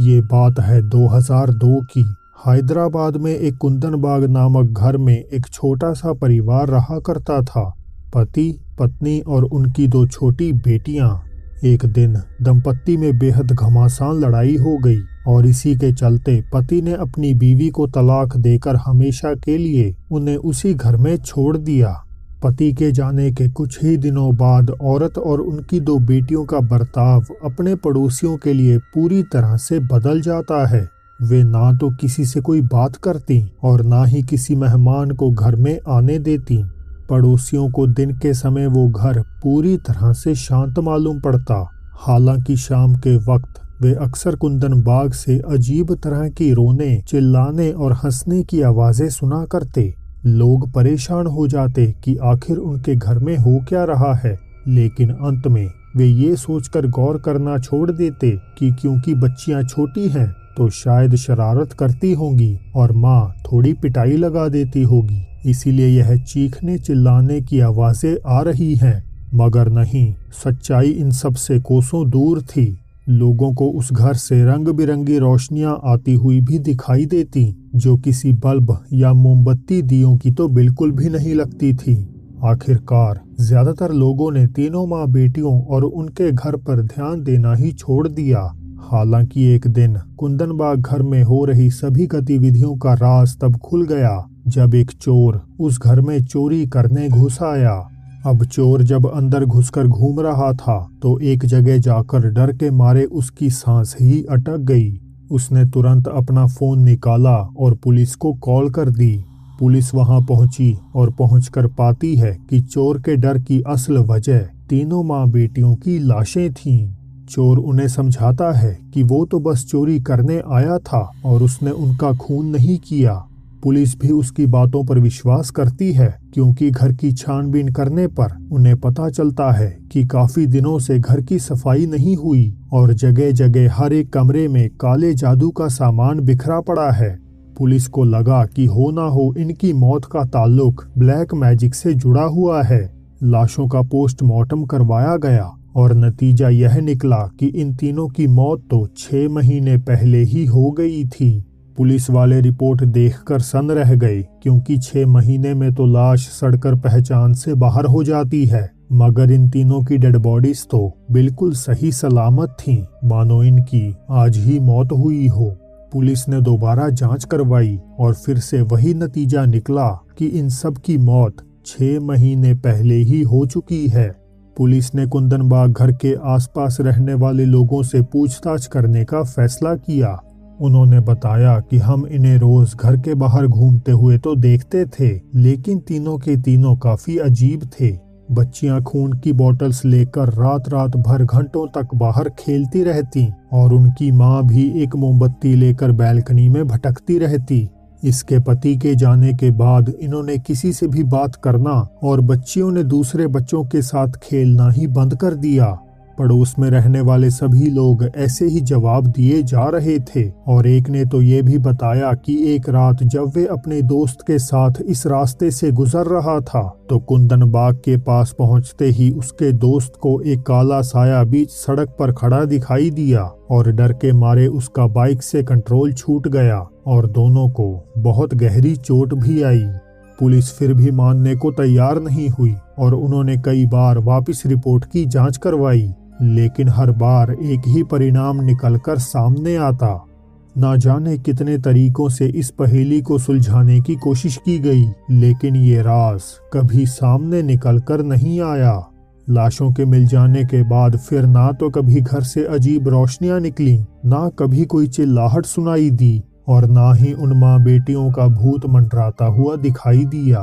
ये बात है 2002 की। हैदराबाद में एक कुंदन बाग नामक घर में एक छोटा सा परिवार रहा करता था। पति, पत्नी और उनकी दो छोटी बेटियाँ। एक दिन दंपत्ति में बेहद घमासान लड़ाई हो गई और इसी के चलते पति ने अपनी बीवी को तलाक देकर हमेशा के लिए उन्हें उसी घर में छोड़ दिया। पति के जाने के कुछ ही दिनों बाद औरत और उनकी दो बेटियों का बर्ताव अपने पड़ोसियों के लिए पूरी तरह से बदल जाता है। वे ना तो किसी से कोई बात करती और ना ही किसी मेहमान को घर में आने देती। पड़ोसियों को दिन के समय वो घर पूरी तरह से शांत मालूम पड़ता। हालाँकि शाम के वक्त वे अक्सर कुंदन बाग से अजीब तरह की रोने, चिल्लाने और हंसने की आवाज़ें सुना करते। लोग परेशान हो जाते कि आखिर उनके घर में हो क्या रहा है। लेकिन अंत में वे ये सोचकर गौर करना छोड़ देते कि क्योंकि बच्चियाँ छोटी हैं तो शायद शरारत करती होंगी और माँ थोड़ी पिटाई लगा देती होगी। इसीलिए यह चीखने चिल्लाने की आवाज़ें आ रही हैं। मगर नहीं, सच्चाई इन सबसे कोसों दूर थी। लोगों को उस घर से रंग बिरंगी रोशनियाँ आती हुई भी दिखाई देती, जो किसी बल्ब या मोमबत्ती दियों की तो बिल्कुल भी नहीं लगती थी। आखिरकार, ज़्यादातर लोगों ने तीनों माँ बेटियों और उनके घर पर ध्यान देना ही छोड़ दिया। हालाँकि एक दिन, कुंदनबाग घर में हो रही सभी गतिविधियों का राज तब खुल गया, जब एक चोर उस घर में चोरी करने घुस आया। अब चोर जब अंदर घुसकर घूम रहा था तो एक जगह जाकर डर के मारे उसकी सांस ही अटक गई। उसने तुरंत अपना फ़ोन निकाला और पुलिस को कॉल कर दी। पुलिस वहाँ पहुँची और पहुंचकर पाती है कि चोर के डर की असल वजह तीनों माँ बेटियों की लाशें थीं। चोर उन्हें समझाता है कि वो तो बस चोरी करने आया था और उसने उनका खून नहीं किया। पुलिस भी उसकी बातों पर विश्वास करती है, क्योंकि घर की छानबीन करने पर उन्हें पता चलता है कि काफ़ी दिनों से घर की सफ़ाई नहीं हुई और जगह जगह हर एक कमरे में काले जादू का सामान बिखरा पड़ा है। पुलिस को लगा कि हो ना हो इनकी मौत का ताल्लुक ब्लैक मैजिक से जुड़ा हुआ है। लाशों का पोस्टमार्टम करवाया गया और नतीजा यह निकला कि इन तीनों की मौत तो छह महीने पहले ही हो गई थी। पुलिस वाले रिपोर्ट देखकर सन रह गए, क्योंकि छह महीने में तो लाश सड़कर पहचान से बाहर हो जाती है। मगर इन तीनों की डेड बॉडीज तो बिल्कुल सही सलामत थीं। मानो इनकी आज ही मौत हुई हो। पुलिस ने दोबारा जाँच करवाई और फिर से वही नतीजा निकला कि इन सब की मौत छह महीने पहले ही हो चुकी है। पुलिस ने कुंदनबाग घर के आसपास रहने वाले लोगों से पूछताछ करने का फैसला किया। उन्होंने बताया कि हम इन्हें रोज घर के बाहर घूमते हुए तो देखते थे, लेकिन तीनों के तीनों काफ़ी अजीब थे। बच्चियाँ खून की बॉटल्स लेकर रात रात भर घंटों तक बाहर खेलती रहती और उनकी माँ भी एक मोमबत्ती लेकर बैल्कनी में भटकती रहती। इसके पति के जाने के बाद इन्होंने किसी से भी बात करना और बच्चियों ने दूसरे बच्चों के साथ खेलना ही बंद कर दिया। पड़ोस में रहने वाले सभी लोग ऐसे ही जवाब दिए जा रहे थे। और एक ने तो ये भी बताया कि एक रात जब वे अपने दोस्त के साथ इस रास्ते से गुजर रहा था तो कुंदन बाग के पास पहुँचते ही उसके दोस्त को एक काला साया बीच सड़क पर खड़ा दिखाई दिया और डर के मारे उसका बाइक से कंट्रोल छूट गया और दोनों को बहुत गहरी चोट भी आई। पुलिस फिर भी मानने को तैयार नहीं हुई और उन्होंने कई बार वापस रिपोर्ट की जाँच करवाई। लेकिन हर बार एक ही परिणाम निकलकर सामने आता। ना जाने कितने तरीकों से इस पहेली को सुलझाने की कोशिश की गई, लेकिन ये राज कभी सामने निकलकर नहीं आया। लाशों के मिल जाने के बाद फिर ना तो कभी घर से अजीब रोशनियाँ निकली, ना कभी कोई चिल्लाहट सुनाई दी, और ना ही उन माँ बेटियों का भूत मंडराता हुआ दिखाई दिया।